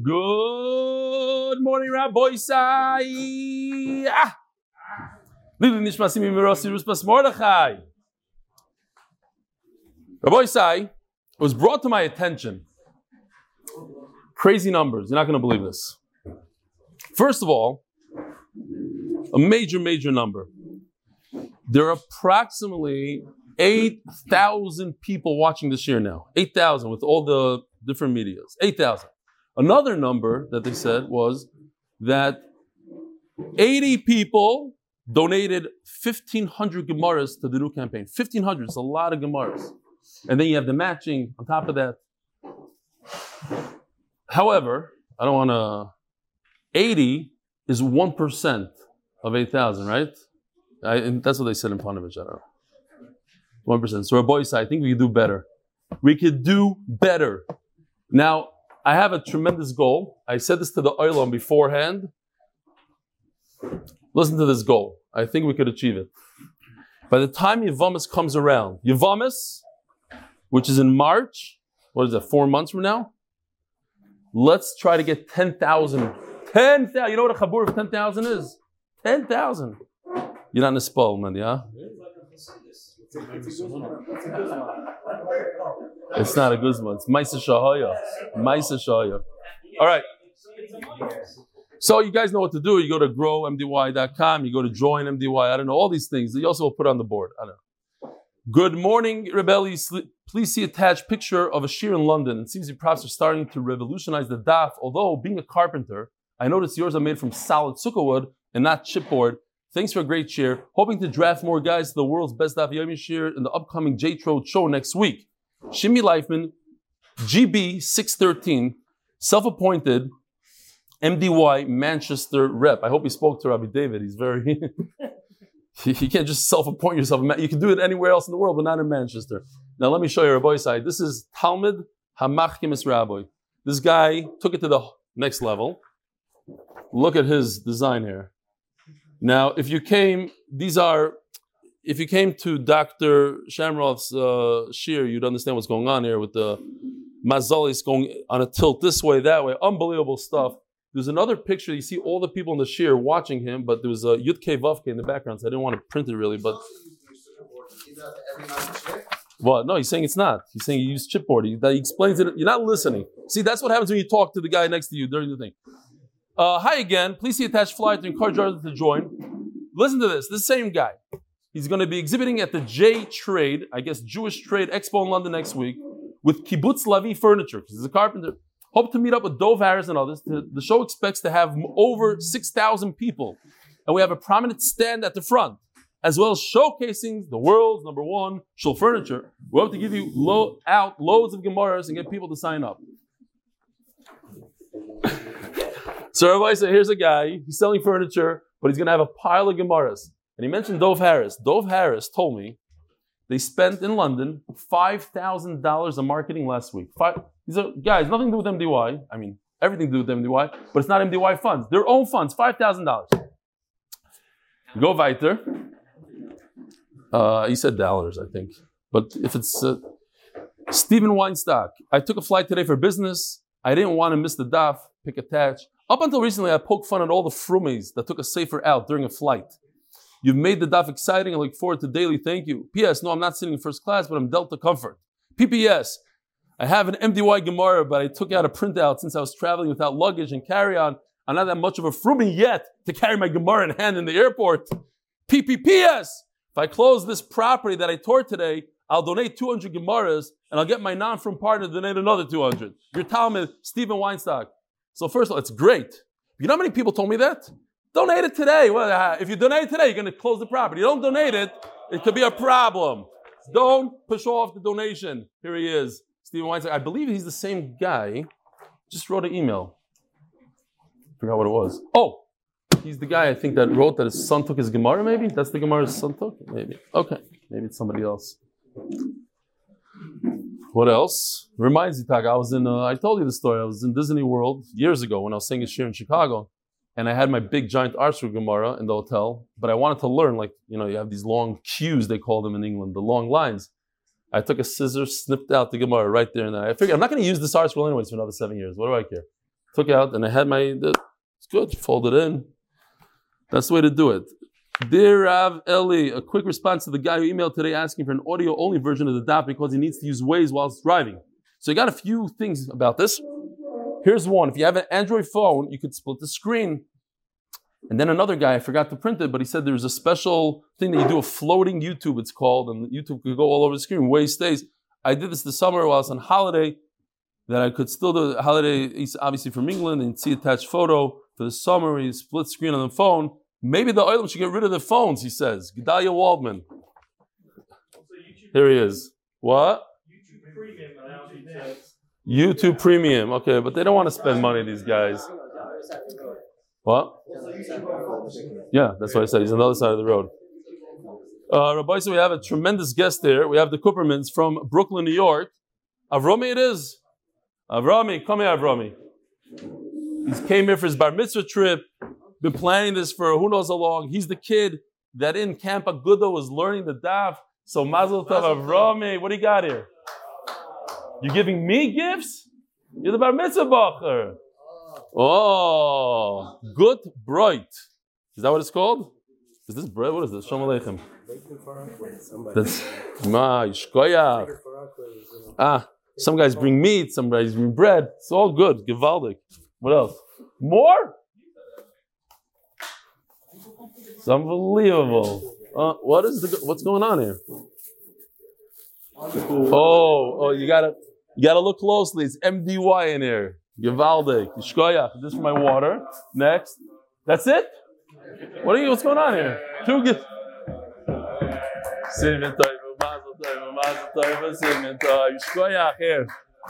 Good morning, Rabbi Isai. Ah. Rabbi Isai was brought to my attention. Crazy numbers. You're not going to believe this. First of all, a major, major number. There are approximately 8,000 people watching this year now. 8,000 with all the different medias. 8,000. Another number that they said was that 80 people donated 1,500 Gemaras to the new campaign. 1,500 is a lot of Gemaras. And then you have the matching on top of that. However, I don't want to. 80 is 1% of 8,000, right? I, that's what they said in Panovich. I don't know. 1%. So, boys, I think we could do better. We could do better. Now, I have a tremendous goal. I said this to the Oilon beforehand. Listen to this goal. I think we could achieve it. By the time Yavamis comes around, Yavamis, which is in March, what is that, four months from now? Let's try to get 10,000. 10,000. You know what a chabur of 10,000 is? 10,000. You're not in a spell, man, yeah? It's not a guzma. It's Maisa Shahaya. Maisa Shahaya. All right. So you guys know what to do. You go to growmdy.com. You go to join MDY. I don't know all these things. You also will put on the board. I don't know. Good morning, rebellies. Please see attached picture of a shear in London. It seems the props are starting to revolutionize the daf. Although being a carpenter, I noticed yours are made from solid sukkah wood and not chipboard. Thanks for a great share. Hoping to draft more guys to the world's best daf yomi shear in the upcoming J Trade show next week. Shimi Leifman, GB613, self-appointed MDY Manchester rep. I hope he spoke to Rabbi David. He's very. you can't just self-appoint yourself. You can do it anywhere else in the world, but not in Manchester. Now let me show you Rabbi side. This is Talmud Hamachkimis Rabbi. This guy took it to the next level. Look at his design here. Now, if you came, these are, if you came to Dr. Shamroth's uh, shear, you'd understand what's going on here with the mazalis going on a tilt this way, that way. Unbelievable stuff. There's another picture. You see all the people in the shear watching him, but there was a Yudke Vavke in the background, so I didn't want to print it really. But well, no, he's saying it's not. He's saying you use chipboard. He, he explains it. You're not listening. See, that's what happens when you talk to the guy next to you during the thing. Uh, hi again. Please see attached flyer to encourage others to join. Listen to this. The same guy. He's going to be exhibiting at the J Trade, I guess Jewish Trade Expo in London next week, with Kibbutz Levi Furniture he's a carpenter. Hope to meet up with Dov Harris and others. The show expects to have over 6,000 people. And we have a prominent stand at the front, as well as showcasing the world's number one shul furniture. We hope to give you out loads of Gemaras and get people to sign up. So everybody said, here's a guy, he's selling furniture, but he's going to have a pile of Gemaras. And he mentioned Dov Harris. Dov Harris told me they spent in London $5,000 on marketing last week. Five, these guys, nothing to do with MDY. I mean, everything to do with MDY, but it's not MDY funds. Their own funds, $5,000. Go weiter. Uh, he said dollars, I think. But if it's uh, Stephen Weinstock, I took a flight today for business. I didn't want to miss the DAF, pick attach. Up until recently, I poked fun at all the frumies that took a safer out during a flight. You've made the DAF exciting. I look forward to daily. Thank you. P.S. No, I'm not sitting in first class, but I'm Delta Comfort. P.P.S. I have an MDY Gemara, but I took out a printout since I was traveling without luggage and carry on. I'm not that much of a frumi yet to carry my Gemara in hand in the airport. PPPS. If I close this property that I tore today, I'll donate 200 Gemaras and I'll get my non-from partner to donate another 200. Your Talmud, Stephen Weinstock. So first of all, it's great. You know how many people told me that? Donate it today. Well, uh, if you donate today, you're going to close the property. You don't donate it, it could be a problem. Don't push off the donation. Here he is, Stephen Weinstein. I believe he's the same guy. Just wrote an email. Forgot what it was. Oh, he's the guy I think that wrote that his son took his Gemara. Maybe that's the Gemara his son took. Maybe. Okay. Maybe it's somebody else. What else? Reminds you, Tag. I was in. Uh, I told you the story. I was in Disney World years ago when I was singing shir in Chicago, and I had my big giant Arshur Gemara in the hotel. But I wanted to learn, like you know, you have these long queues they call them in England, the long lines. I took a scissor, snipped out the Gemara right there and. I figured I'm not going to use this Arshur anyways for another seven years. What do I care? took it out, and I had my. It's good. Fold it in. That's the way to do it. Dear Rav Eli, a quick response to the guy who emailed today asking for an audio only version of the daf because he needs to use Waze while driving. So I got a few things about this. Here's one. If you have an Android phone, you could split the screen. And then another guy, I forgot to print it, but he said there's a special thing that you do a floating YouTube, it's called, and YouTube could go all over the screen, Waze stays. I did this this summer while I was on holiday, that I could still do holiday, obviously from England, and see attached photo for the summer, you split screen on the phone. Maybe the oil should get rid of the phones, he says. Gedalia Waldman. Here he is. What? YouTube Premium. Okay, but they don't want to spend money, these guys. What? Yeah, that's what I said. He's on the other side of the road. Uh, Rabbi, so we have a tremendous guest there. We have the Coopermans from Brooklyn, New York. Avrami it is. Avrami, come here, Avrami. He came here for his bar mitzvah trip. Been planning this for who knows how long. He's the kid that in Camp Aguda was learning the daf. So Mazel Tov Avrami. What do you got here? You're giving me gifts? You're the bar mitzvah bacher. Oh, good bright. Is that what it's called? Is this bread? What is this? Shalom Aleichem. That's ma yishkoya. Ah, some guys bring meat, some guys bring bread. It's all good. Givaldic. What else? More? It's unbelievable. Uh, what is the, what's going on here? Oh, oh, you gotta you gotta look closely. It's MDY in here. Givaldic. Yishkoyach. This is my water. Next. That's it? What are you what's going on here? Two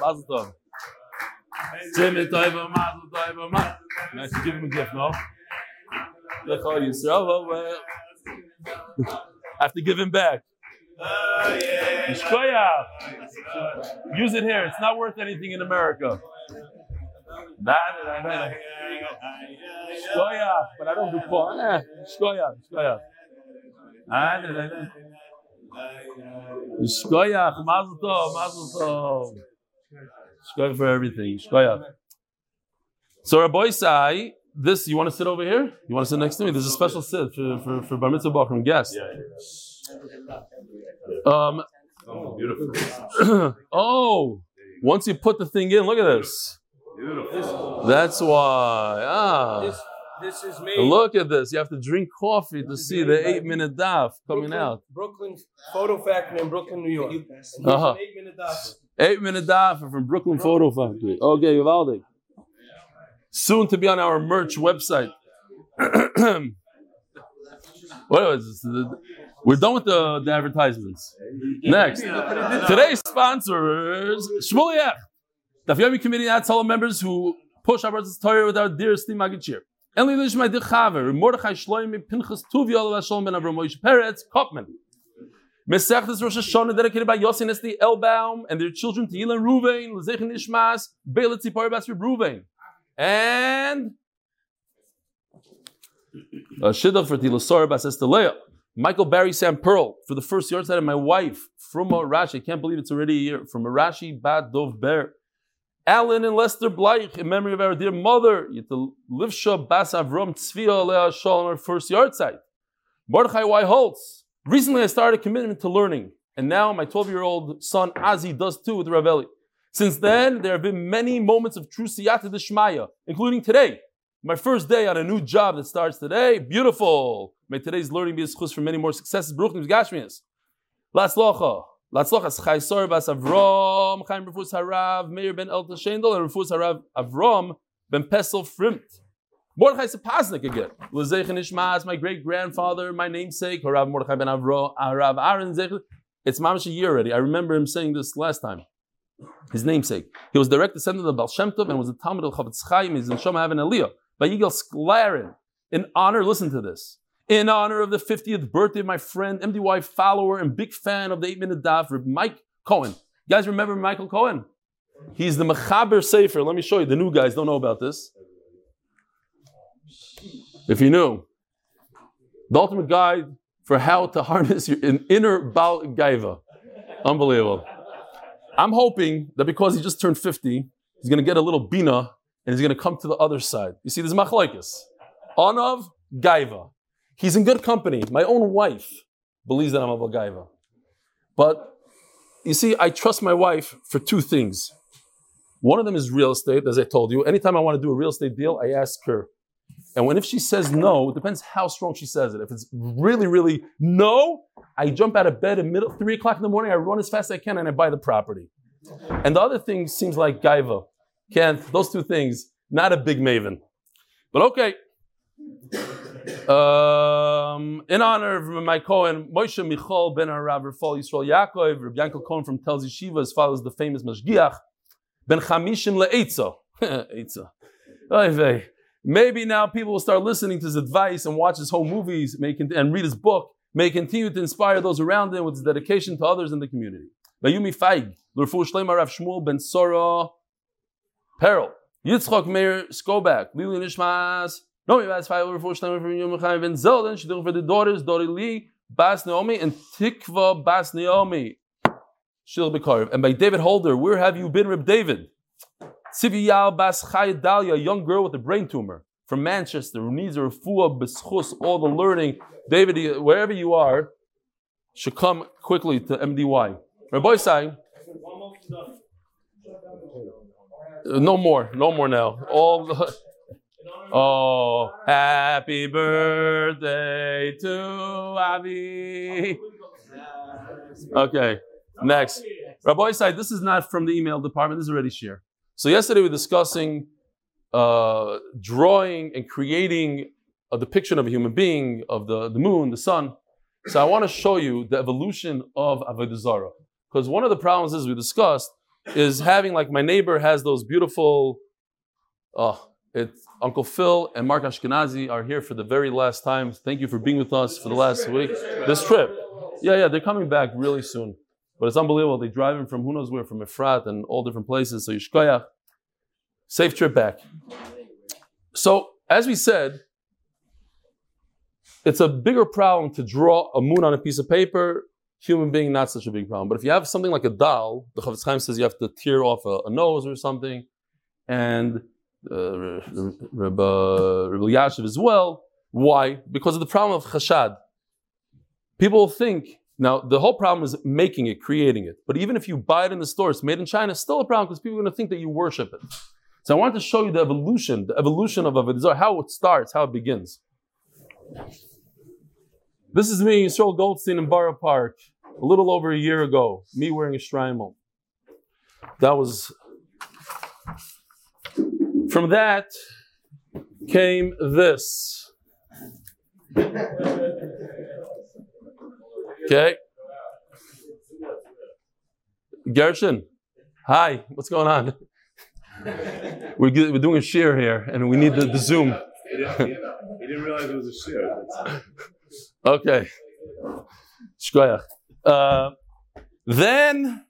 Mazel Nice to give him a gift, no? I have to give him back. Yishkoyach. Use it here. It's not worth anything in America. But I don't do porn. Shkoyach, shkoyach. Shkoyach, mazel tov, mazel tov. Shkoyach for everything. Shkoyach. So Rabbi Sai, this, you want to sit over here? You want to sit next to me? There's a special sit for, for, for Bar Mitzvah Bachram guests. Um, oh, beautiful. oh, once you put the thing in, look at this. Beautiful. That's why. Ah. This, this is made. Look at this. You have to drink coffee to see the eight minute daf coming Brooklyn, out. Brooklyn Photo Factory in Brooklyn, New York. Uh-huh. Eight minute daf. Eight minute daf from Brooklyn Photo Factory. Okay, Uvalde. Soon to be on our merch website. what this? We're done with the, the advertisements. Next. Today's sponsors, Shmuliach. The Yomi Committee the members who push our Torah with our dear Steve Magichir. Only Lish my dear Chaver, Mordechai Shloimi, Pinchas Tuvi, Olav Shalom ben Avram Moshe Peretz, Kopman. Mesechtes Rosh Hashanah dedicated by Yossi Nesti Elbaum and their children to Ruvain, Lezechin Ishmas, Bela Tzipor Basri Ruvain. And a shidduch for Tilasor Bas Estelea. Michael Barry Sam Pearl for the first yard side of my wife from a Rashi. I can't believe it's already a year. From a Rashi Bad Dov Ber. Alan and Lester Bleich in memory of our dear mother. Livsha Bas Avram Tzvia Alea Shalom, our first yard site. Mordechai Y. Holtz. Recently I started a commitment to learning. And now my 12 year old son Azi does too with Raveli. Since then, there have been many moments of true siyata d'shmaya, including today. My first day on a new job that starts today. Beautiful. May today's learning be a schus for many more successes. Baruch Gashmias. Latzlocha. Latzlocha Chaisor Bas Avrom. Chaim Rufus Harav. Meir ben El Tashendel. And Rufus Harav Avrom ben Pesel Frimt. Mordechai Sapaznik again. Lezechin Ishmaz, my great grandfather, my namesake, Harav Mordechai ben Avro, Harav Aaron Zechin. It's mamish a year already. I remember him saying this last time. His namesake. He was direct descendant of Baal Shem Tov and was a Talmud of Chafetz Chaim. In Shom Haven Aliyah. By Yigal Sklarin. In honor, listen to this. In honor of the 50th birthday of my friend, MDY follower, and big fan of the 8 minute daf, Mike Cohen. You guys remember Michael Cohen? He's the Mechaber Sefer. Let me show you. The new guys don't know about this. If you knew, the ultimate guide for how to harness your inner Baal Gaiva. Unbelievable. I'm hoping that because he just turned 50, he's going to get a little bina and he's going to come to the other side. You see, there's machlokes. Anav, Gaiva. He's in good company. My own wife believes that I'm a Gaiva. But you see, I trust my wife for two things. One of them is real estate, as I told you. Anytime I want to do a real estate deal, I ask her. And when if she says no, it depends how strong she says it. If it's really, really no, I jump out of bed at middle three o'clock in the morning, I run as fast as I can, and I buy the property. And the other thing seems like gaiva. Can't those two things, not a big maven. But okay. Um, in honor of my Cohen, Moshe Michal ben Harav Rafal Yisrael Yaakov, Rabbi Yankel Cohen from Tel Yeshiva, as follows the famous Mashgiach, ben Chamishim le'etza. Etza. Maybe now people will start listening to his advice and watch his whole movies may con- and read his book, may continue to inspire those around him with his dedication to others in the community. Bayumi Feig, Lurfu Shleimar Rav Shmuel ben Sora, Peril, Yitzchok Meir Skobak, Lili Nishmas, Nomi Bas Feig, Lurfu Shleimar from Yom ben Zelden, Shidduch for the daughters, Dori Li, Bas Naomi, and Tikva Bas Naomi. Shil Bekarv. And by David Holder, where have you been, Reb David? Tziviyal Bas Dalia, a young girl with a brain tumor from Manchester who needs a refuah, beschus, all the learning. David, wherever you are, should come quickly to MDY. Rabbi saying, uh, no more, no more now. All the, oh, happy birthday to Avi. Okay, next. Rabbi said, this is not from the email department, this is already share. So yesterday we were discussing uh, drawing and creating a depiction of a human being, of the, the moon, the sun. So I want to show you the evolution of Avodah Zarah. Because one of the problems, as we discussed, is having like my neighbor has those beautiful. Oh, it's Uncle Phil and Mark Ashkenazi are here for the very last time. Thank you for being with us for the last week. This trip, yeah, yeah, they're coming back really soon. But it's unbelievable. They drive in from who knows where, from Efrat and all different places. So Yishkoyach, safe trip back. So as we said, it's a bigger problem to draw a moon on a piece of paper. Human being, not such a big problem. But if you have something like a doll, the Chafetz Chaim says you have to tear off a, a nose or something, and uh, Rabbi Yashiv as well. Why? Because of the problem of chashad. People think now the whole problem is making it, creating it. But even if you buy it in the store, it's made in China, still a problem because people are going to think that you worship it. So I wanted to show you the evolution, the evolution of Avodah Zarah, how it starts, how it begins. This is me, Yisrael Goldstein in Borough Park, a little over a year ago. Me wearing a shtreimel. That was. From that came this. Okay. Gershon, hi, what's going on? We're, we're doing a share here and we need the, the Zoom. He didn't, realize it was a share. Okay. Shkoyach. Uh, then,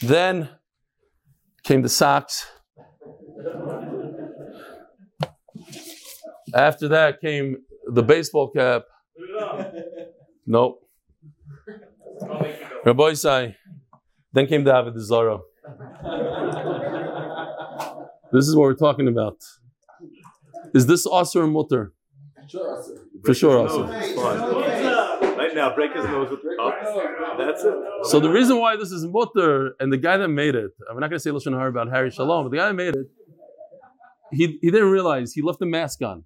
then came the socks. After that came the baseball cap. Nope. Rabbi Isai. Then came David Zara. This is what we're talking about. Is this Asr or Mutter? For sure, Asr. Right now, break his nose with the. That's it. So the reason why this is mutter, and the guy that made it, I'm not going to say lashon hara about Harry Shalom, but the guy that made it, he, he didn't realize he left a mask on,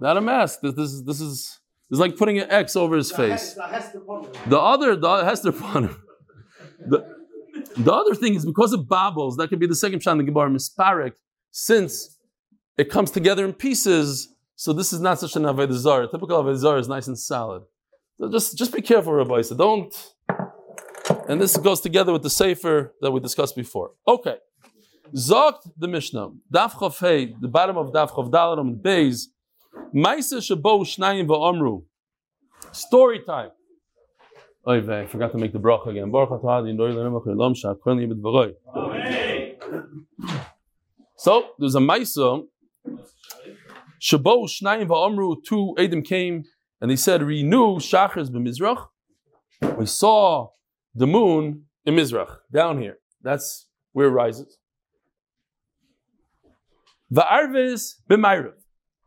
not a mask. This, this is this is it's like putting an X over his face. The other the Hester Ponim. The, the other thing is because of bobbles, that could be the second shot in the Gemara Misparik, since it comes together in pieces. So this is not such an avodah. Typical avodah is nice and solid. So just just be careful, Rabbi. So don't. And this goes together with the sefer that we discussed before. Okay. Zogt the Mishnah. Daf Hey, the bottom of Daf Chav Dalar and Beis. Maisa Shabo Shnayim Va'amru. Story time. Oy vey, I forgot to make the bracha again. Baruch atah Adonai Eloi le'olam ha'olam sha'akron li b'dvaroi. So there's a Maisa. Shabo Shnayim Va'amru. Two Edom came and they said, "Renew Shachris b'Mizrach." We saw the moon in Mizrach down here. That's where it rises. Va'arvis b'mayrav.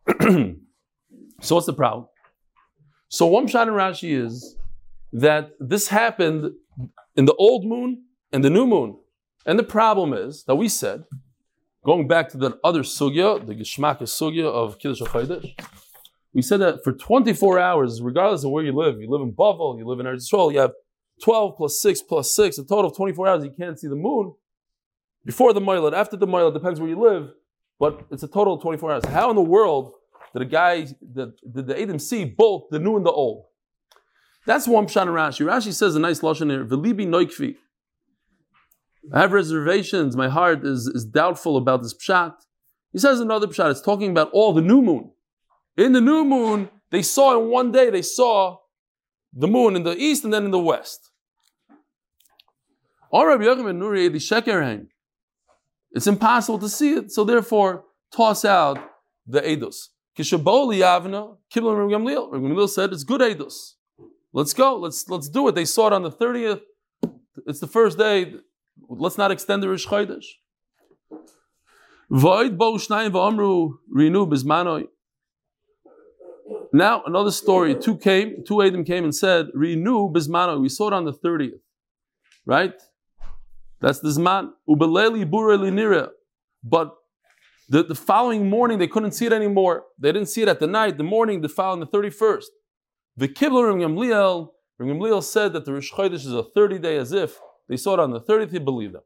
So what's the problem? So one shot in Rashi is that this happened in the old moon and the new moon. And the problem is that we said, going back to that other sugya, the Geshmaka sugya of Kiddush HaChodesh, we said that for 24 hours, regardless of where you live, you live in Bavel, you live in Eretz Yisrael, you have 12 plus 6 plus 6, a total of 24 hours, you can't see the moon. Before the Moilad, after the Moilad, depends where you live, but it's a total of 24 hours. How in the world did a guy, did, did the Adam see both the new and the old? That's one pshat in Rashi. Rashi says a nice lashon here, Velibi noikfi. I have reservations, my heart is, is doubtful about this pshat. He says another pshat, it's talking about all the new moon. In the new moon, they saw in one day, they saw the moon in the east and then in the west. It's impossible to see it, so therefore toss out the Eidos. Kishaboli said it's good Eidos. Let's go, let's let's do it. They saw it on the 30th. It's the first day. Let's not extend the Rish Chodesh. Now another story. Two came, two Adam came and said, "Renew bismano." We saw it on the thirtieth, right? That's the zman. Ubeleli bure linira. But the, the following morning they couldn't see it anymore. They didn't see it at the night. The morning, the following the thirty-first. The Kibler Rim Gamliel, said that the Rish Chodesh is a thirty day, as if they saw it on the thirtieth. He believed them.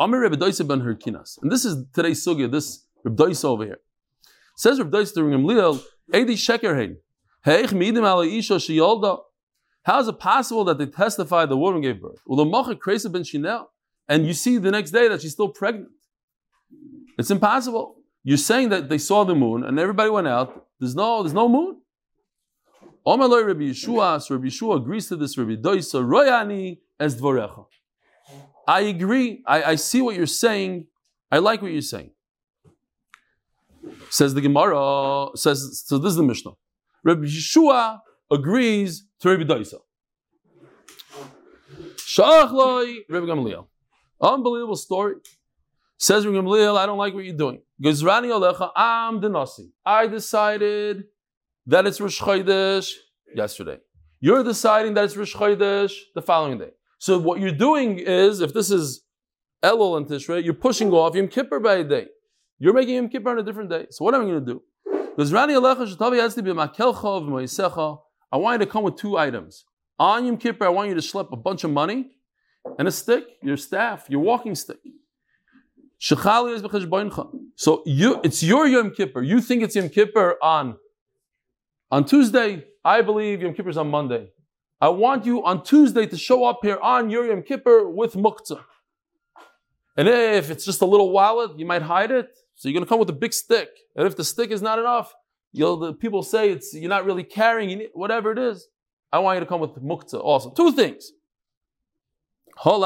Amir Doisa ben Herkinas, and this is today's sugya. This Doisa over here says Rebbe Doisa Rim Gamliel. Heich midim ala isha sheyolda. How is it possible that they testify the woman gave birth? ben shinel, and you see the next day that she's still pregnant. It's impossible. You're saying that they saw the moon and everybody went out. There's no, there's no moon. Omeloi Rabbi Yeshua, so Rabbi Yeshua agrees to this. Rabbi Doisa Royani as dvorecha. I agree. I, I see what you're saying. I like what you're saying. Says the Gemara, says, so this is the Mishnah. Rabbi Yeshua agrees to Rabbi Daisa. Shachloi, Rabbi Gamliel. Unbelievable story. Says Rabbi Gamliel, I don't like what you're doing. Gizrani Alecha, I'm the Nasi. I decided that it's Rosh Chodesh yesterday. You're deciding that it's Rosh Chodesh the following day. So what you're doing is, if this is Elul and Tishrei, you're pushing off Yom Kippur by a day. You're making Yom Kippur on a different day. So what am I going to do? I want you to come with two items. On Yom Kippur, I want you to slip a bunch of money and a stick, your staff, your walking stick. So you, it's your Yom Kippur. You think it's Yom Kippur on, on Tuesday. I believe Yom Kippur is on Monday. I want you on Tuesday to show up here on your Yom Kippur with muktzah. And if it's just a little wallet, you might hide it. So you're going to come with a big stick. And if the stick is not enough, the people say it's you're not really carrying it, whatever it is. I want you to come with muktzah also. Two things. From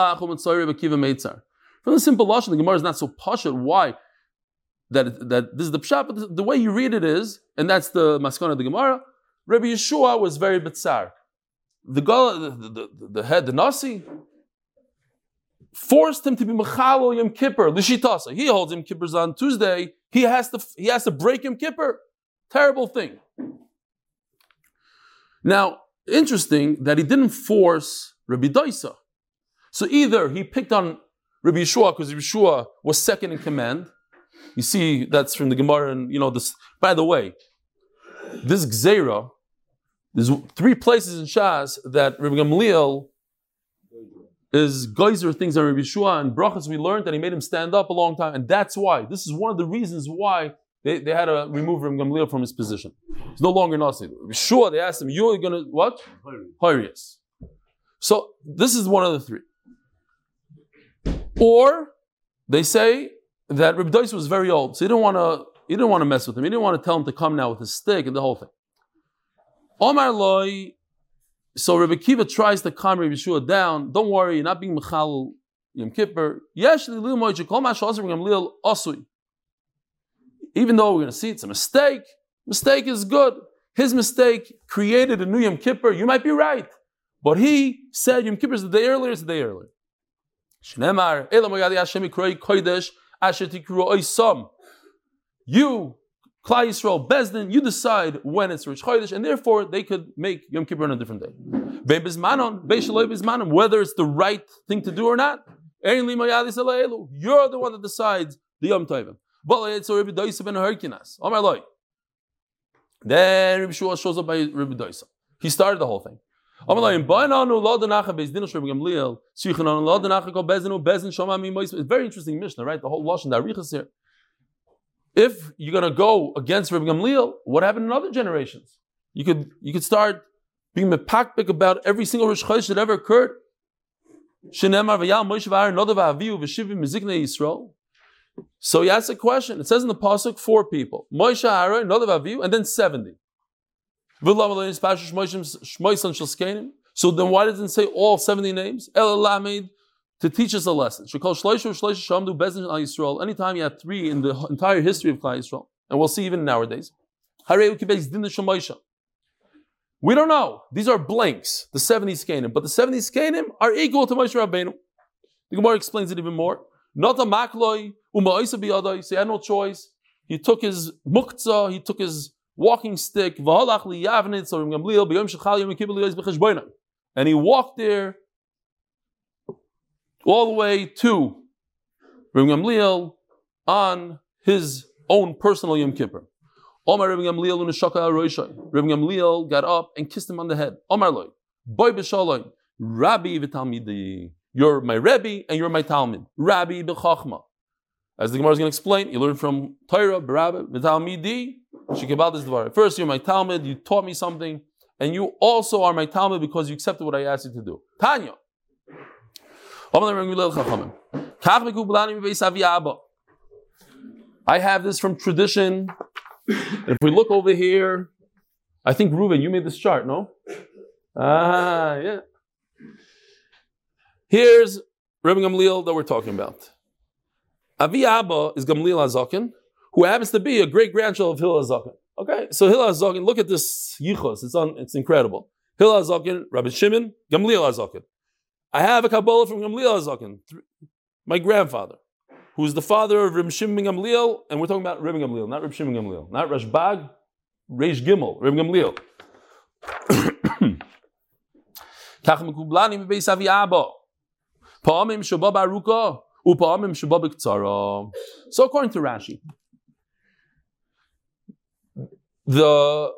the simple lashon, the Gemara is not so pashut. Why? That, that this is the pshat, but the, way you read it is, and that's the maskana of the Gemara. Rabbi Yeshua was very bitzar. The, the, the, the, head, the nasi, forced him to be Mechalo Yom Kippur, Lishitasa. He holds Yom Kippur's on Tuesday. He has to he has to break Yom Kippur. Terrible thing. Now, interesting that he didn't force Rabbi Daisa. So either he picked on Rabbi Yeshua because Rabbi Yeshua was second in command. You see, that's from the Gemara, and you know this. By the way, this Gzera, there's three places in Shas that Rabbi Gamliel is geyser things on Rabbi Yeshua and brachas. We learned that he made him stand up a long time, and that's why. This is one of the reasons why they, they had to remove Rabbi Gamliel from his position. He's no longer Nasi. Sure, they asked him, "You're to what?" Hirius. So this is one of the three. Or they say that Rabbi Dois was very old, so he didn't want to. He didn't want to mess with him. He didn't want to tell him to come now with his stick and the whole thing. Omar loy so Rabbi Kiva tries to calm Rabbi Yeshua down. Don't worry, you're not being Mechal Yom Kippur. Even though we're going to see it's a mistake, mistake is good. His mistake created a new Yom Kippur. You might be right. But he said Yom Kippur is the day earlier, it's the day earlier. You, Klal Yisrael, Bezdin, you decide when it's Rosh Chodesh, and therefore they could make Yom Kippur on a different day. Whether it's the right thing to do or not. You're the one that decides the Yom Tovim. Then Rabbi Shua shows up by Rabbi Doisa. He started the whole thing. It's very interesting Mishnah, right? The whole Lashon, the Arichas here. If you're going to go against Rabbi Gamliel, what happened in other generations? You could, you could start being mepakbik about every single Rosh Chodesh that ever occurred. So he asks a question. It says in the pasuk four people: Moshe, Aaron, nodav aviu, and then seventy. So then why doesn't it say all seventy names? El Lamed to teach us a lesson. Anytime you have three in the entire history of Klal Yisrael, and we'll see even nowadays. We don't know. These are blanks, the 70 Skanim, but the 70 Skanim are equal to Moshe Rabbeinu. The Gemara explains it even more. Not a makloi, uma'isa biyadai, so I had no choice. He took his muktzah, he took his walking stick. And he walked there all the way to Rabbi Gamliel on his own personal Yom Kippur. Omar Rabbi Gamliel unashaka roishay. Rabbi Gamliel got up and kissed him on the head. Omar loy, boy b'shalom, Rabbi v'talmidi. You're my Rebbe and you're my Talmud. Rabbi b'chachma. As the Gemara is going to explain, you learn from Torah, Rabbi v'talmidi. Shekibal this dvar. First, you're my Talmud. You taught me something, and you also are my Talmud because you accepted what I asked you to do. Tanya. I have this from tradition. If we look over here, I think Reuven, you made this chart, no? Ah, yeah. Here's Rabbi Gamliel that we're talking about. Avi Abba is Gamliel Azakin, who happens to be a great grandchild of Hillel Azakin. Okay, so Hillel Azakin, look at this yichos, it's, it's incredible. Hillel Azakin, Rabbi Shimon, Gamliel Azakin. I have a Kabbalah from Gamliel Azakin, my grandfather, who is the father of Reb Shimon Gamliel, and we're talking about Reb Gamliel, not Reb Shimon Gamliel, not Rashbag, Reish Gimel, Reb Gamliel. So according to Rashi, the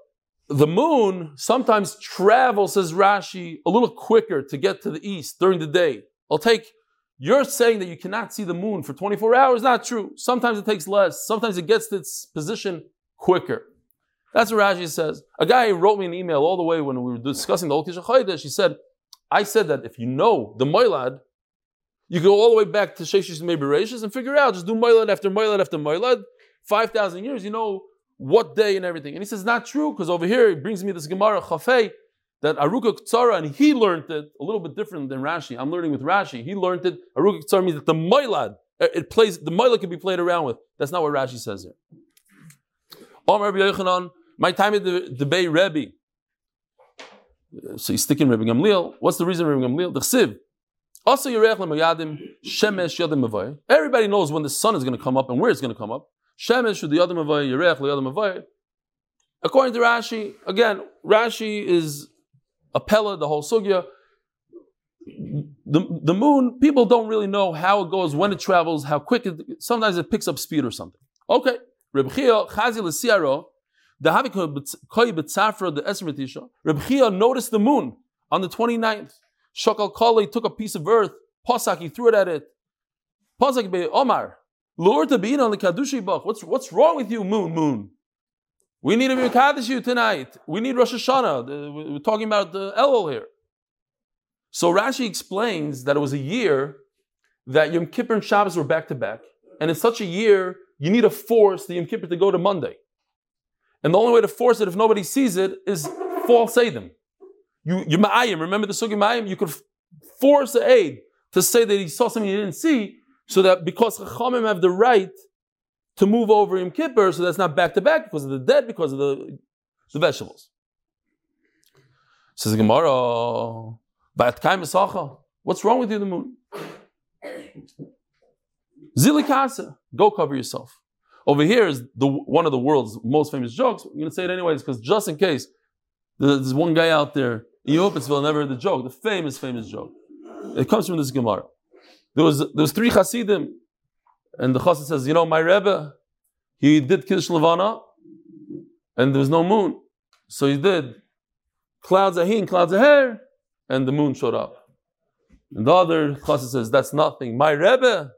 the moon sometimes travels, says Rashi, a little quicker to get to the east during the day. I'll take, you're saying that you cannot see the moon for 24 hours. Not true. Sometimes it takes less. Sometimes it gets to its position quicker. That's what Rashi says. A guy wrote me an email all the way when we were discussing the Old Kisha He said, I said that if you know the Moilad, you go all the way back to Sheshis Mebereshis and figure out, just do Moilad after Moilad after Moilad, 5,000 years, you know what day and everything. And he says, not true, because over here he brings me this Gemara Chafei that Aruka Ktsara, and he learned it a little bit different than Rashi. I'm learning with Rashi. He learned it. Aruka Ktsara means that the Moilad, uh, it plays, the Moilad can be played around with. That's not what Rashi says here. Omar Rabbi Yochanan, my time at the, the Bay Rebbe. So he's sticking Rabbi Gamliel. What's the reason Rabbi Gamliel? The Chsiv. Also, Everybody knows when the sun is going to come up and where it's going to come up. Shemesh the Yerech Avay. According to Rashi, again, Rashi is a pella, the whole sugya. The, the moon, people don't really know how it goes, when it travels, how quick it, sometimes it picks up speed or something. Okay. Reb Chia, Chazi L'Siaro, the Havikoy Betzafra, the Esmer Reb Chia noticed the moon on the 29th. Shakal Kali took a piece of earth, Pasak, he threw it at it. Pasak be Omar, Lord to be on the Kadushi Bach. What's what's wrong with you, Moon Moon? We need to be Kaddish you tonight. We need Rosh Hashanah. We're talking about the Elul here. So Rashi explains that it was a year that Yom Kippur and Shabbos were back to back, and in such a year, you need to force the Yom Kippur to go to Monday. And the only way to force it, if nobody sees it, is false Adam. You, you ma'ayim, remember the sugi ma'ayim? You could force the aid to say that he saw something he didn't see, so that because Chachamim have the right to move over Yom Kippur, so that's not back to back because of the dead, because of the, the vegetables. Says Gemara, what's wrong with you, the moon? Zilikasa, go cover yourself. Over here is the one of the world's most famous jokes. I'm going to say it anyways because just in case there's one guy out there in Yopitzville never heard the joke, the famous, famous joke. It comes from this Gemara. There was there was three Hasidim, and the Chassid says, you know, my Rebbe, he did Kiddush Levana, and there was no moon, so he did clouds ahin, clouds of hair, and the moon showed up. And the other Chassid says, that's nothing. My Rebbe,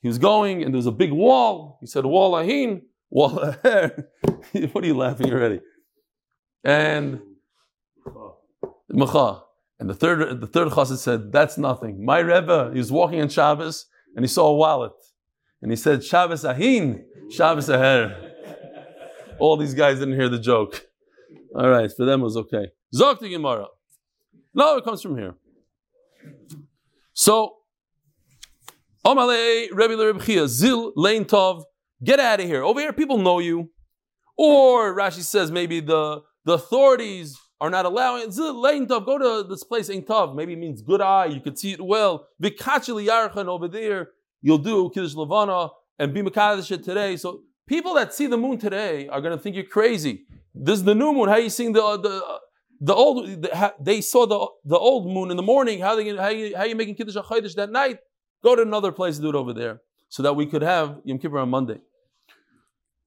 he was going, and there was a big wall. He said, wall ahin, wall aher. what are you laughing already? And Macha. And the third, the third chassid said, "That's nothing." My Rebbe, he was walking on Shabbos and he saw a wallet, and he said, "Shabbos ahin, Shabbos aher." All these guys didn't hear the joke. All right, for them it was okay. Zokti Gemara. No, it comes from here. So, Omale Rebbe Rebbe Zil Lane Tov, get out of here. Over here, people know you. Or Rashi says maybe the, the authorities are not allowing go to this place, Ein Tov. Maybe it means good eye, you could see it well. Vikachili Yarchan over there, you'll do Kiddush Levana and be Makadosh it today. So people that see the moon today are going to think you're crazy. This is the new moon. How are you seeing the uh, the uh, the old? The, they saw the the old moon in the morning. How they how you how you making kiddush chaydus that night? Go to another place and do it over there, so that we could have Yom Kippur on Monday.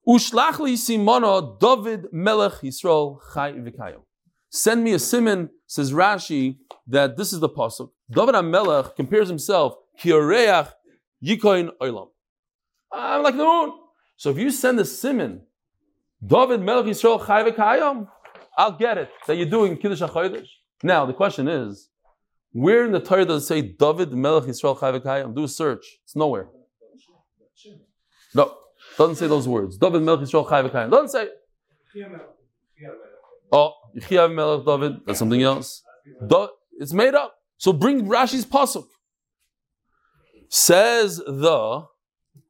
Ushlach li simona David Melech Yisrael Chai v'kayim. Send me a simon, says Rashi, that this is the pasuk. David HaMelech compares himself kiyoreach yikoin olam. I'm like the moon. So if you send a simon David Melech Yisrael Chai V'Kayam, I'll get it that you're doing Kiddush HaChodesh. Now the question is, where in the Torah does it say David Melech Yisrael Chai V'Kayam? Do a search. It's nowhere. No, doesn't say those words. David Melech Yisrael Chai V'Kayam. Doesn't say. Oh, Yechiav Melech David. That's something else. It's made up. So bring Rashi's pasuk. Says the.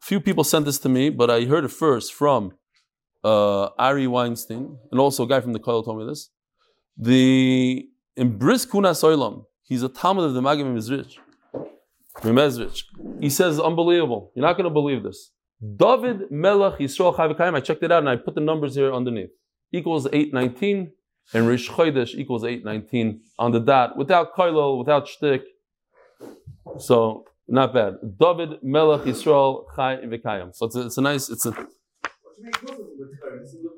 Few people sent this to me, but I heard it first from uh, Ari Weinstein, and also a guy from the Koil told me this. The in Bris Kuna Soilam, he's a Talmud of the Magim Mizrich. Mezrich. He says, unbelievable. You're not going to believe this. David Melech Yisrael Chavikayim, I checked it out and I put the numbers here underneath. Equals 819, and Rish Chodesh equals 819 on the dot, without Koilol, without shtick. So, not bad. David Melech Yisrael Chai Vikayim. So it's a, it's a nice, it's a,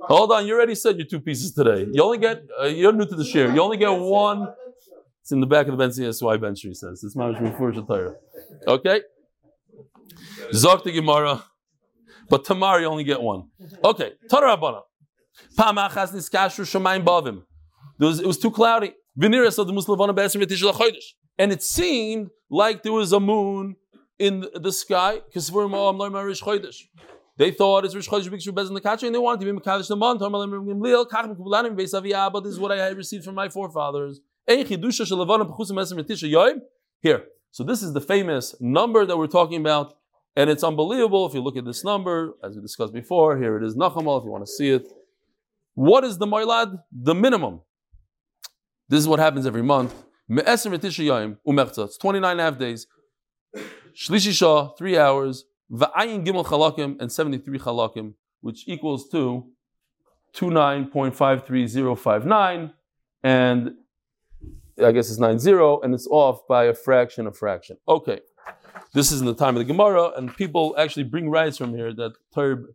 Hold on, you already said your two pieces today. You only get, uh, you're new to the share. You only get one. It's in the back of the Ben CSY bench, he says. It's Mamash Mufur Torah. Okay? Zok the Gemara. But tomorrow you only get one. Okay. Torah Shamayim bavim. It was too cloudy. And it seemed like there was a moon in the sky. Because oh, they thought it's Rish Chodesh Bikshur Bez in the Kacha, and they wanted to be Mekadosh the Mon. Oh, but this is what I received from my forefathers. Here, so this is the famous number that we're talking about, and it's unbelievable if you look at this number, as we discussed before. Here it is, Nachamal, if you want to see it. What is the Moilad? The minimum. This is what happens every month. It's 29 and a half days. Shlishi Shah, three hours. Va'ayin gimel chalakim and 73 chalakim, which equals to 29.53059, and I guess it's 90, and it's off by a fraction of fraction. Okay, this is in the time of the Gemara, and people actually bring rights from here that Torah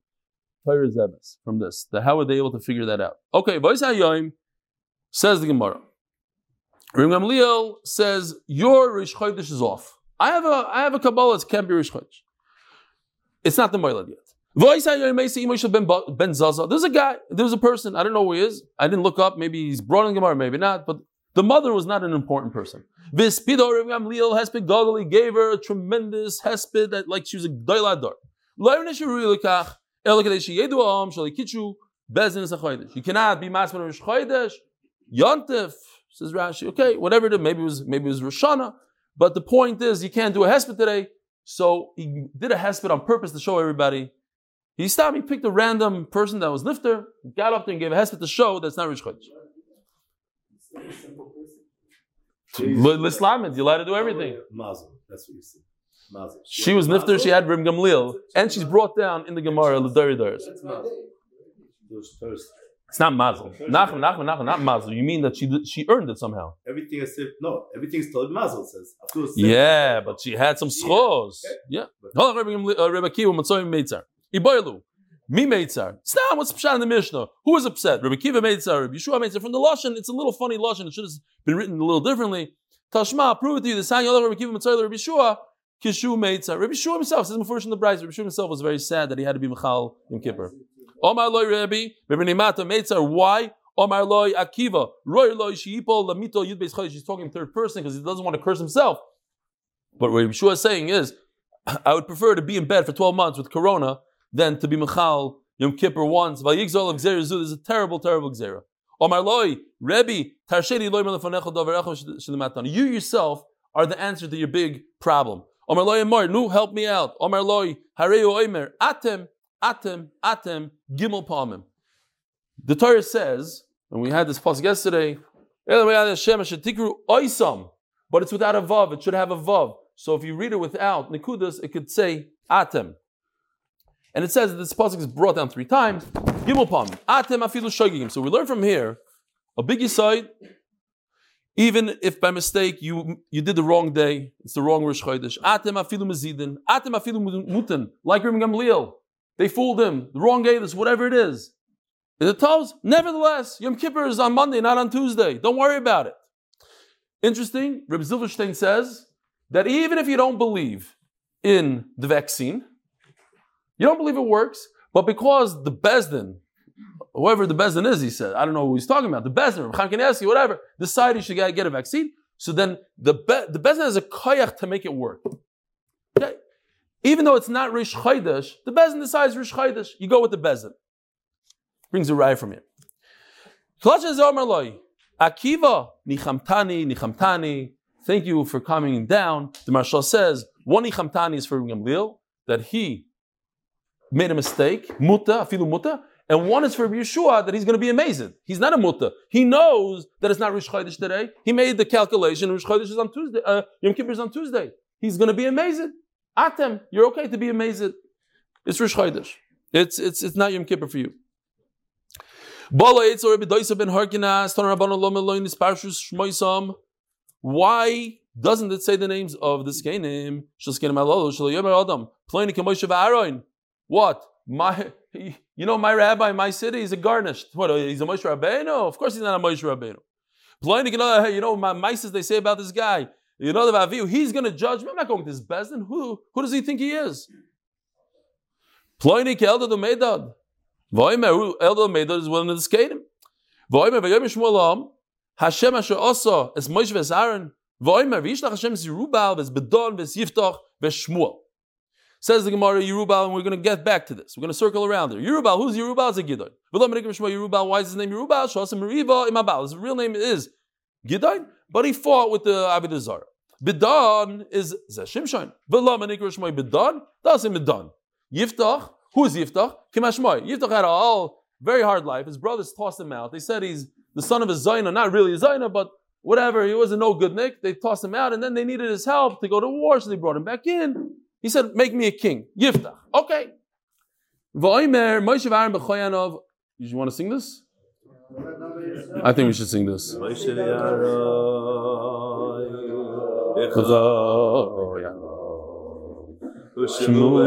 from this. That how were they able to figure that out? Okay, Yoim says the Gemara. Rim Gamliel says your Rish Chodesh is off. I have a I have a Kabbalah. It can't be Rish Chodesh. It's not the Moilad yet. There's a guy, there's a person, I don't know who he is. I didn't look up, maybe he's brought in Gemara, maybe not, but the mother was not an important person. Vispido Gamliel Hesped Godly gave her a tremendous Hesped that like she was a Doilador. You cannot be Masman Rosh Chodesh, Yontif, says Rashi. Okay, whatever it is, maybe it was maybe it was Roshana, but the point is you can't do a Hesped today. So he did a hesped on purpose to show everybody. He stopped, he picked a random person that was lifter, got up there and gave a hesped to show that's not Rish Chodesh. L'Islamid, you're allowed to do everything. Mazel, that's what you see. She was nifter. She had Reb Gamliel, and she's brought down in the Gemara L'Daridaris. That's mazel. Those first. It's not mazel. Nachman, Nachman, Nachman, not mazel. You mean that she she earned it somehow? Everything is said. No, everything is told mazel says. Yeah, but she had some schos. Yeah. Hold on, Rebbe Gamli- uh, Kiva, Matzoyim Meitzar. Iboilu. Me Meitzar. Stop, what's Pshat in the Mishnah? Who was upset? Rebbe Kiva Meitzar, Rebbe Yeshua Meitzar. From the Lashon, it's a little funny Lashon. It should have been written a little differently. Tashma, prove it to you. The sign Rebbe Kiva Meitzar, Rebbe Yeshua, Kishu Meitzar. Rebbe Yeshua himself, says before in the Bryce, Rebbe Yeshua himself was very sad that he had to be Michal in Kippur. Omar loy Rebbe, Rebbe Nemata Meitzar. Why? Omar loy Akiva. Roy loy Shiipol Lamito Yud Beis Chodesh. He's talking in third person because he doesn't want to curse himself. But what Yeshua is saying is, I would prefer to be in bed for 12 months with Corona than to be Michal Yom Kippur once. Vayigzol of Gzera Zu. This is a terrible, terrible Gzera. Omar loy Rebbe Tarsheni loy Melefonecho Dover Echo Shlematana. You yourself are the answer to your big problem. Omar loy Amar, nu help me out. Omar loy Hareu Oimer Atem Atem Atem Gimel Palmim. The Torah says, and we had this pause yesterday, but it's without a vav. It should have a vav. So if you read it without nikudas, it could say atem. And it says that this pasuk is brought down three times. Gimel palm atem afilu shogigim. So we learn from here a big side. Even if by mistake you you did the wrong day, it's the wrong Rosh Chodesh. Atem afilu mezidin, atem afilu like Rim Gamliel. They fooled him. The wrong day, this whatever it is. In the toes, nevertheless, Yom Kippur is on Monday, not on Tuesday. Don't worry about it. Interesting, Reb Zilverstein says that even if you don't believe in the vaccine, you don't believe it works, but because the Bezdin, whoever the Bezin is, he said, I don't know who he's talking about, the Bezdin, Reb Chaim Kanievsky, whatever, decided you should get, a vaccine. So then the, Be- the Bezdin has a koyach to make it work. Okay? Even though it's not Rish Chodesh, the Bezin decides Rish Chodesh, you go with the Bezin. brings a raya from here. Akiva, nichamtani, nichamtani. Thank you for coming down. The Maharsha says one nichamtani is for Gamliel that he made a mistake, muta, afilu muta, and one is for Yeshua that he's going to be amazing. He's not a muta. He knows that it's not Rish Chodesh today. He made the calculation. Rish Chodesh is on Tuesday. Uh, Yom Kippur is on Tuesday. He's going to be amazing. Atem, you're okay to be amazing. It's Rish Chodesh. It's it's it's not Yom Kippur for you. Why doesn't it say the names of the Skenim? What? My, you know, my rabbi, my city is a garnished. What? Uh, he's a Moshe Rabbeinu? Of course, he's not a Moshe Rabbeinu. Uh, you know, my mices they say about this guy. You know the Vaviu, he's going to judge me. I'm not going to this Bezdin. Who, who does he think he is? Ploinik Elda the Medad. Voimer Elda Medad is one of the skating. Voimer Vayom Shmuelam. Hashem Asher Osa es Moshe ves Aaron. Voimer Vishlach Hashem Yerubal ves Bedon ves Yiftach ves Shmuel. Says the Gemara Yerubal, and we're going to get back to this. We're going to circle around there. Yerubal, who's Yerubal? It's a Gidon. Yerubal, why is his name Yerubal? Shosam Meriva Imabal. His real name is Gidon, but he fought with the Avodah Zarah. Bidon is Zeshimshon. Bidon. That's him Bidon. Yiftach. Who is Yiftach? Kimashmoy. Yiftach had a all very hard life. His brothers tossed him out. They said he's the son of a Zaina, not really a Zaina, but whatever. He was a no good Nick. They tossed him out, and then they needed his help to go to war, so they brought him back in. He said, "Make me a king." Yiftach. Okay. V'oimer Moshe Aaron b'choyanov. You want to sing this? I think we should sing this. Shmuel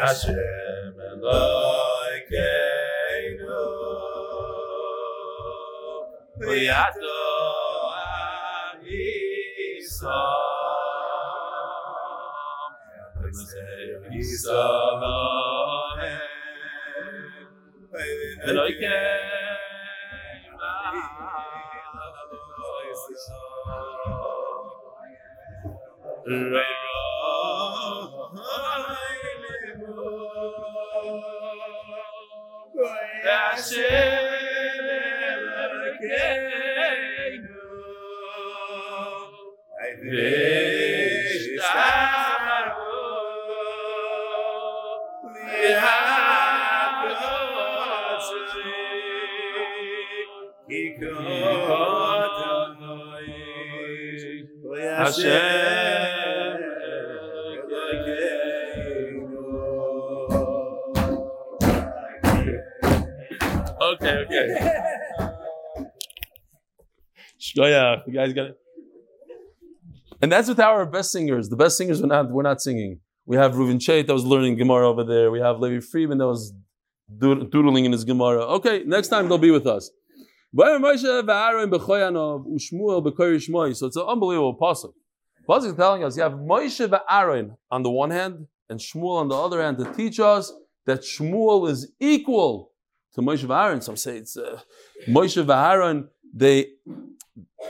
Hashem be like no biatoa bi saham as be like no Yisrael Okay, okay. Shkoyach, you guys got it. And that's with our best singers. The best singers we're not we're not singing. We have Reuven Chait that was learning Gemara over there. We have Levi Friedman that was dood- doodling in his Gemara. Okay, next time they'll be with us. So it's an unbelievable pasuk. Pasuk is telling us you have Moshe Aaron on the one hand and Shmuel on the other hand to teach us that Shmuel is equal to Moshe Aaron. Some say it's uh, Moshe Aaron. They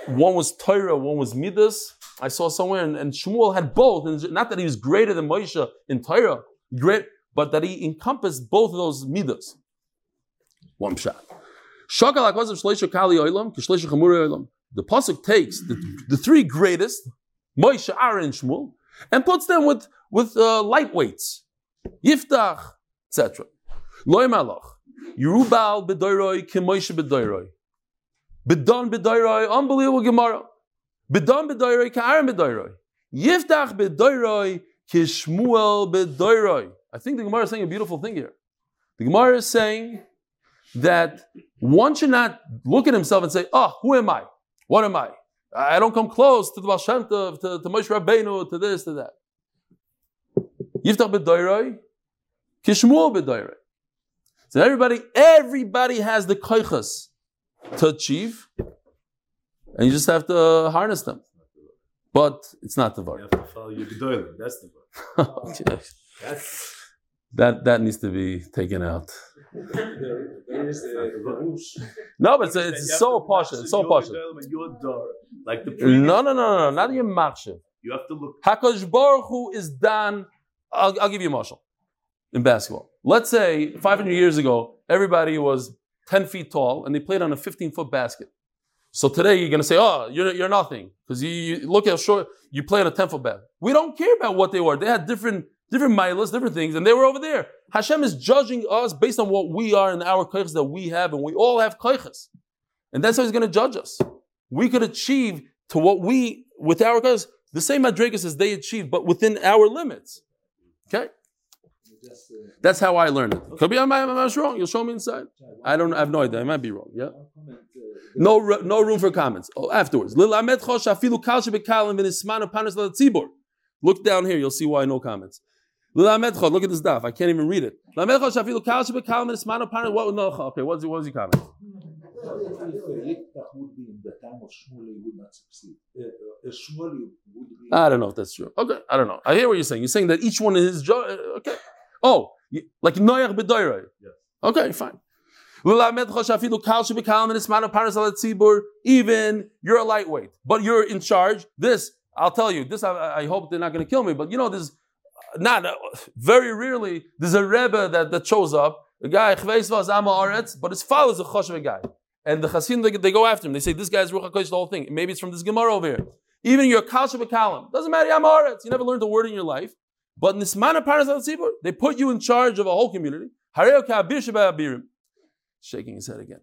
one was Torah, one was Midas. I saw somewhere, and, and Shmuel had both. And not that he was greater than Moshe in Torah, great, but that he encompassed both of those Midas. One shot. The Pasuk takes the, the three greatest, Moshe, Aaron, Shmuel, and puts them with, with uh, lightweights. Yiftach, etc. Loi Malach. Yerubal B'doiroi, Kemoshe B'doiroi. B'don B'doiroi, unbelievable Gemara. B'don B'doiroi, Ka'aron B'doiroi. Yiftach B'doiroi, Kishmuel B'doiroi. I think the Gemara is saying a beautiful thing here. The Gemara is saying that one should not look at himself and say, oh, who am I? What am I? I don't come close to the Baal Shem Tov, to, to Moshe Rabbeinu, to this, to that. Yiftach b'doiroi, kishmuel b'doiroi. So everybody, everybody has the koichas to achieve, and you just have to harness them. But it's not the var. You have to follow your gedolim. That's the one. That's that that needs to be taken out. not the one. No, but it's, it's so partial. It's so your partial. gedolim and your door. Like the No, no, no, no, not your machshav. you have to look. Hakadosh Baruch Hu is done. I'll, I'll give you a mashal in basketball. Let's say 500 years ago, everybody was 10 feet tall and they played on a 15 foot basket. So today you're going to say, oh, you're, you're nothing because you, you look how short you play on a 10 foot basket. We don't care about what they were. They had different different milas, different things, and they were over there. Hashem is judging us based on what we are and our koiches that we have, and we all have koiches. And that's how he's going to judge us. We could achieve to what we, with our koiches, the same madrigas as they achieved, but within our limits. Okay? That's how I learned it. Could be I'm, I'm, I'm wrong. You'll show me inside. I don't. I have no idea. I might be wrong. Yeah. No, no room for comments. Oh, afterwards. Look down here. You'll see why no comments. Look at this daf. I can't even read it. Lilamed chosh afilu kal shebekalim v'nismanu panas. What? No. Okay. What's what was your comment? If would be in the time of Shmuel, would not succeed. Shmuel would be. I don't know if that's true. Okay. I don't know. I hear what you're saying. You're saying that each one is jo- uh, okay. Oh, like noyach b'doyrei. Okay. Fine. Lilamed chosh afilu kal shebekalim v'nismanu panas le'tzibur. Even you're a lightweight, but you're in charge. This I'll tell you. This I, I hope they're not going to kill me. But you know, there's not uh, very rarely there's a rebbe that, that shows up. A guy chveis vas ama aretz, but his father's a choshev guy. And the chasim they, they go after him. They say this guy's ruach hakodesh the whole thing. Maybe it's from this gemara over here. Even your kal shebekalim doesn't matter. Yam aretz. You never learned a word in your life. But in al Tzibur, they put you in charge of a whole community. Shaking his head again.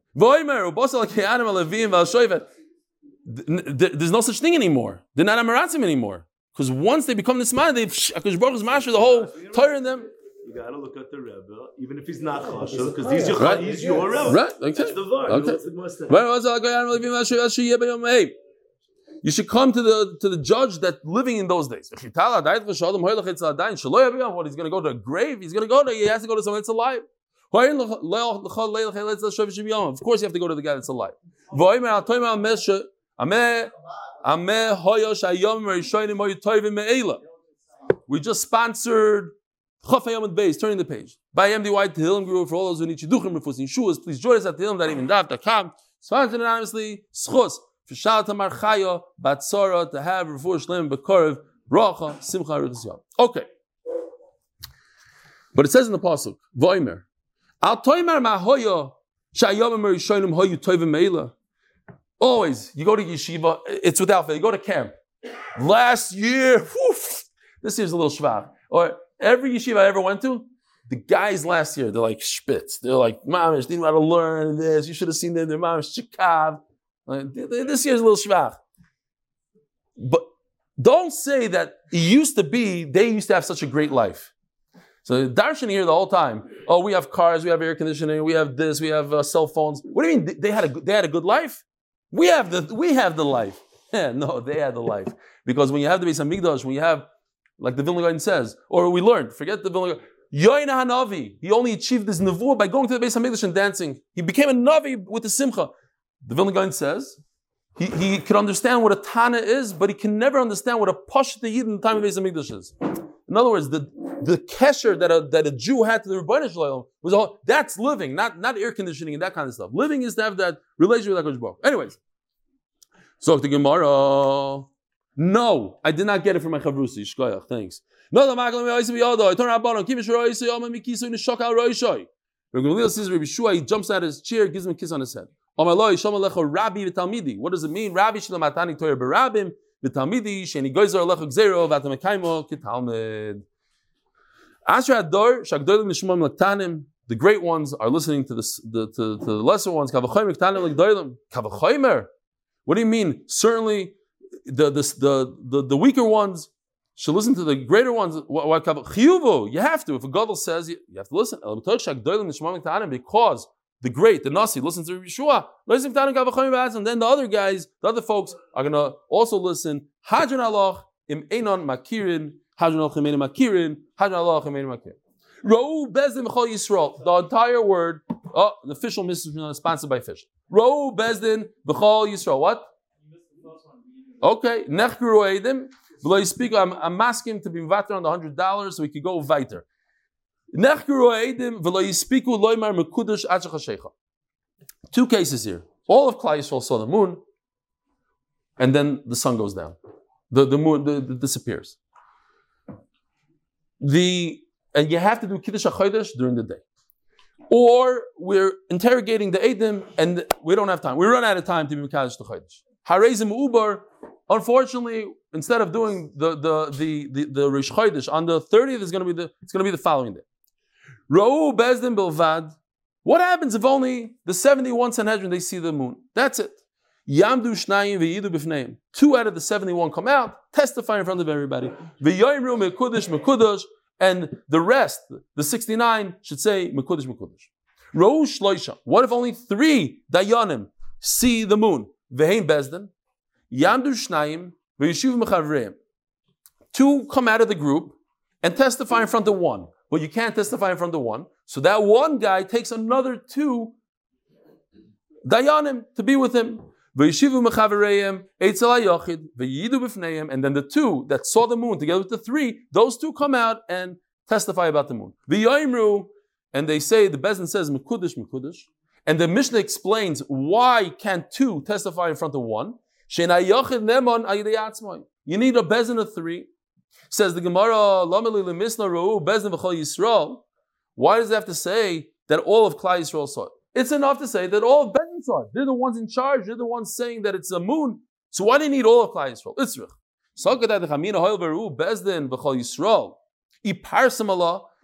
There's no such thing anymore. They're not Amaratzim anymore. Because once they become Nismana, they've Akash Baruch is master the whole Torah in them. You gotta look at the Rebbe, even if he's not chashuv, because he's your Right. he's your Rebbe. Right, okay. That's the var. Okay. What's the most- Voimer, ubosal ke'anim alevim v'al shoyvet sheyeh b'yom hey. You should come to the to the judge that living in those days. What he's going to go to a grave? He's going to go to. He has to go to someone that's alive. Of course, you have to go to the guy that's alive. We just sponsored Chafetz Chaim and base, turning the page. By MDY to Hillam Guru for all those who need Chiduchim Rufus in Shuas. Please join us at Dav.com. Sponsored anonymously, Schus, for Shalom Tamar Chaya, to have Rufur Shlem Bekorev, Bracha, Simcha Ritzis Okay. But it says in the Pasuk, Voimer, Al Toimer Mahoya, Shayom Merishonim Hoyu Tovim Meila. Always, you go to yeshiva, it's without fail. You go to camp. Last year, this year's a little schwach. Or every yeshiva I ever went to, the guys last year, they're like spitz. They're like, mamish, they know how to learn this. You should have seen them. They're mamish, chikav. Like, This year's a little schwach. But don't say that it used to be, they used to have such a great life. So darshan here the whole time. Oh, we have cars, we have air conditioning, we have this, we have uh, cell phones. What do you mean they had a they had a good life? We have the we have the life. No, they had the life because when you have the Beis Hamikdash, when you have like the Vilna Gaon says, or we learned, forget the Vilna Gaon. Hanavi, he only achieved this nevuah by going to the Beis Hamikdash and dancing. He became a navi with the simcha. The Vilna Gaon says he, he could understand what a Tana is, but he can never understand what a Pashta Yid in the time of Beis Hamikdash is. In other words, the the kesher that a, that a Jew had to the Rebbeinu Shalom was all that's living, not not air conditioning and that kind of stuff. Living is to have that relationship with HaKadosh Baruch. Anyways, so the Gemara. No, I did not get it from my chavrusi. Shkoyach, thanks. No, the Maglam Yoisi Biyodo. I turn Rabbanon. Kivish Roisi Yom Mikiso in the Shokal Roishoi. Rabbi Gamliel sees Rabbi Shua. He jumps out of his chair, gives him a kiss on his head. Omaloi Shom Alecha Rabbi v'Talmidi. What does it mean? Rabbi Shalom Matani Torah Barabim v'Talmidi Sheni Goizer Alecha Gzero v'Atamekaymo Kitalmid. Asher Ador Shagdolim Nishmam Laktanim. The great ones are listening to, this, the, to, to the lesser ones. Kavachoymer Ktanim Lakdolim. Kavachoymer. What do you mean? Certainly, the, the, the, the, the weaker ones should listen to the greater ones. You have to. If a gadol says, you, have to listen. Because the great, the nasi, listens to Yeshua. Listen to And then the other guys, the other folks are going to also listen. Hadron Allah im enon makirin. Hadron Allah im enon makirin. Hadron Allah im enon makirin. Rou bezdin b'chol Yisrael. The entire word. Oh, the official message is sponsored by Fish. Rou bezdin b'chol Yisrael. What? Okay. V'lo yispiku, I'm, I'm asking to be vater on the hundred dollars so we could go weiter. Two cases here. All of Klai Yisrael saw the moon, and then the sun goes down. The, the moon the, the disappears. The and you have to do kiddush hachodesh during the day, or we're interrogating the edim and we don't have time. We run out of time to be mekadosh the chodesh. Harezim ubar. Unfortunately, instead of doing the the the the, the Rish Chodesh on the 30th is going to be the it's going to be the following day. Ra'u bezdin bilvad. What happens if only the 71 Sanhedrin they see the moon? That's it. Yamdu shnayim v'yidu b'fneim. Two out of the 71 come out, testify in front of everybody. V'yoimru mekudesh mekudesh, and the rest, the 69, should say mekudesh mekudesh. Ra'u shloisha. What if only three dayanim see the moon? V'heim bezdin. Yamdu shnayim v'yishuv mechavreim. Two come out of the group and testify in front of one. But you can't testify in front of one. So that one guy takes another two dayanim to be with him. And then the two that saw the moon together with the three, those two come out and testify about the moon. And they say, the Bezin says, mekudesh, mekudesh. And the Mishnah explains why can't two testify in front of one. You need a Bezin of three. Says the Gemara, Yisrael. Why does it have to say that all of Klai Yisrael saw it? It's enough to say that all of Bezin saw it. They're the ones in charge. They're the ones saying that it's a moon. So why do you need all of Klai Yisrael? Itzrich.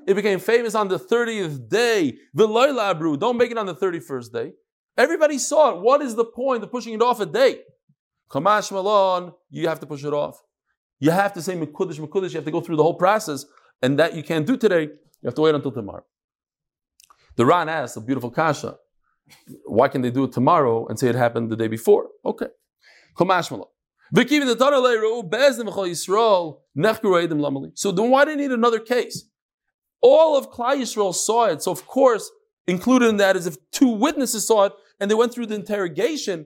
It became famous on the 30th day. Don't make it on the 31st day. Everybody saw it. What is the point of pushing it off a day? Kamash Malon, you have to push it off. You have to say Mekudesh, Mekudesh. You have to go through the whole process. And that you can't do today. You have to wait until tomorrow. The Ran asks a beautiful kasha. Why can they do it tomorrow and say it happened the day before? Okay. So then why do you need another case? All of Klai Yisrael saw it. So of course, included in that is if two witnesses saw it and they went through the interrogation,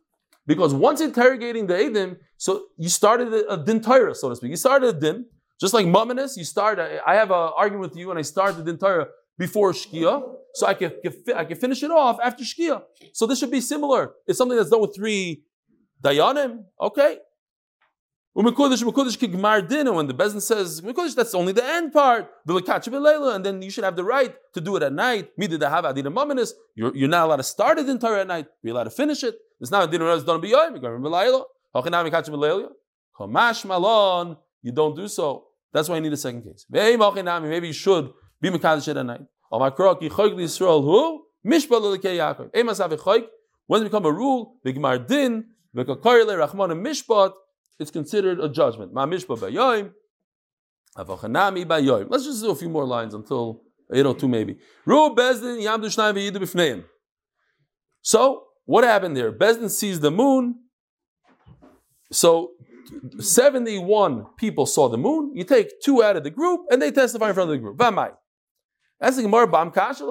Because once interrogating the Edim, so you started a, din Torah, so to speak. You started a din, just like Mumminus, you start, I have an argument with you and I start the din Torah before Shkia, so I can, I can finish it off after Shkia. So this should be similar. It's something that's done with three Dayanim, okay. Umekudish, Umekudish kigmar din, and when the Bezin says Umekudish, that's only the end part. And then you should have the right to do it at night. You're, you're not allowed to start it in at night. You're allowed to finish it. It's not a din that's done b'yoyim. Kamash malon, you don't do so. That's why you need a second case. Maybe you should be mekadosh at night. Who? Mishpat When it become a rule, b'gmar din, v'kakoyle rachman mishpat, it's considered a judgment. Ma mishpa bayoim, avochanami. Let's just do a few more lines until 802 maybe. Ru bezdin. So, what happened there? Bezdin sees the moon. So, 71 people saw the moon. You take two out of the group, and they testify in front of the group. Vamai. That's the Gemara, Bam Kasha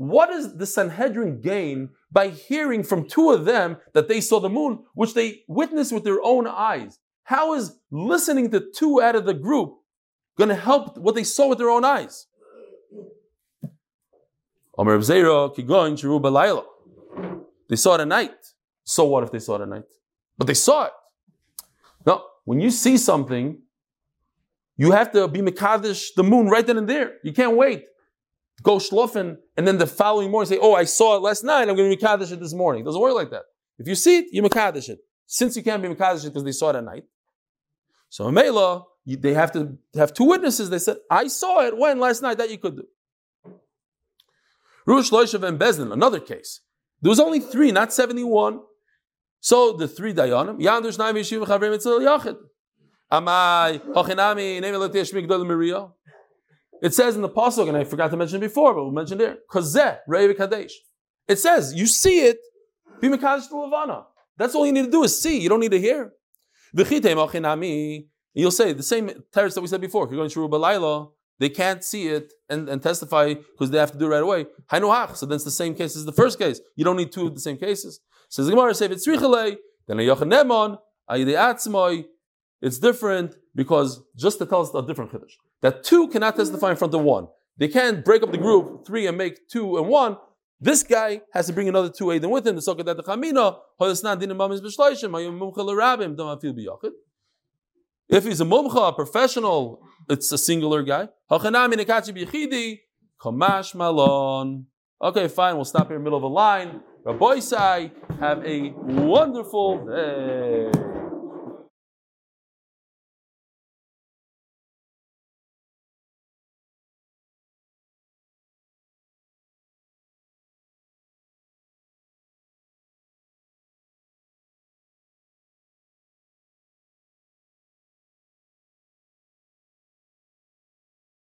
What does the Sanhedrin gain by hearing from two of them that they saw the moon, which they witnessed with their own eyes. How is listening to two out of the group going to help what they saw with their own eyes? They saw it at night. So what if they saw it at night? But they saw it. Now, when you see something, you have to be Mekadesh the moon right then and there. You can't wait go shlofen, and then the following morning say, "Oh, I saw it last night. I'm going to mekadesh it this morning." It doesn't work like that. If you see it, you mekadesh it. Since you can't be mekadesh it because they saw it at night, so in Mela, they have to have two witnesses. They said, "I saw it when last night." That you could do. Rush Loishav and Bezdin, another case. There was only three, not seventy-one. So the three dayanim, Yandush Naim Yeshiva Chavrim Yachid. Amai Hochinami Name Elotei Shmig Maria. It says in the pasuk, and I forgot to mention before, but we'll mention here. Kazeh Reiv Kadesh. It says you see it. Be to Levana. That's all you need to do is see. You don't need to hear. You'll say the same teretz that we said before. You're going to Rubalayla, they can't see it and, and testify because they have to do it right away. So then it's the same case as the first case. You don't need two of the same cases. Says the Gemara, say if it's then a Yochanemon, it's different because just to tell us a different chiddush that two cannot testify in front of one. They can't break up the group three and make two and one. This guy has to bring another two Aiden with him. The the chamina If he's a mumcha, a professional, it's a singular guy. Okay, fine. We'll stop here in the middle of a line. Rabbi Sai, have a wonderful day.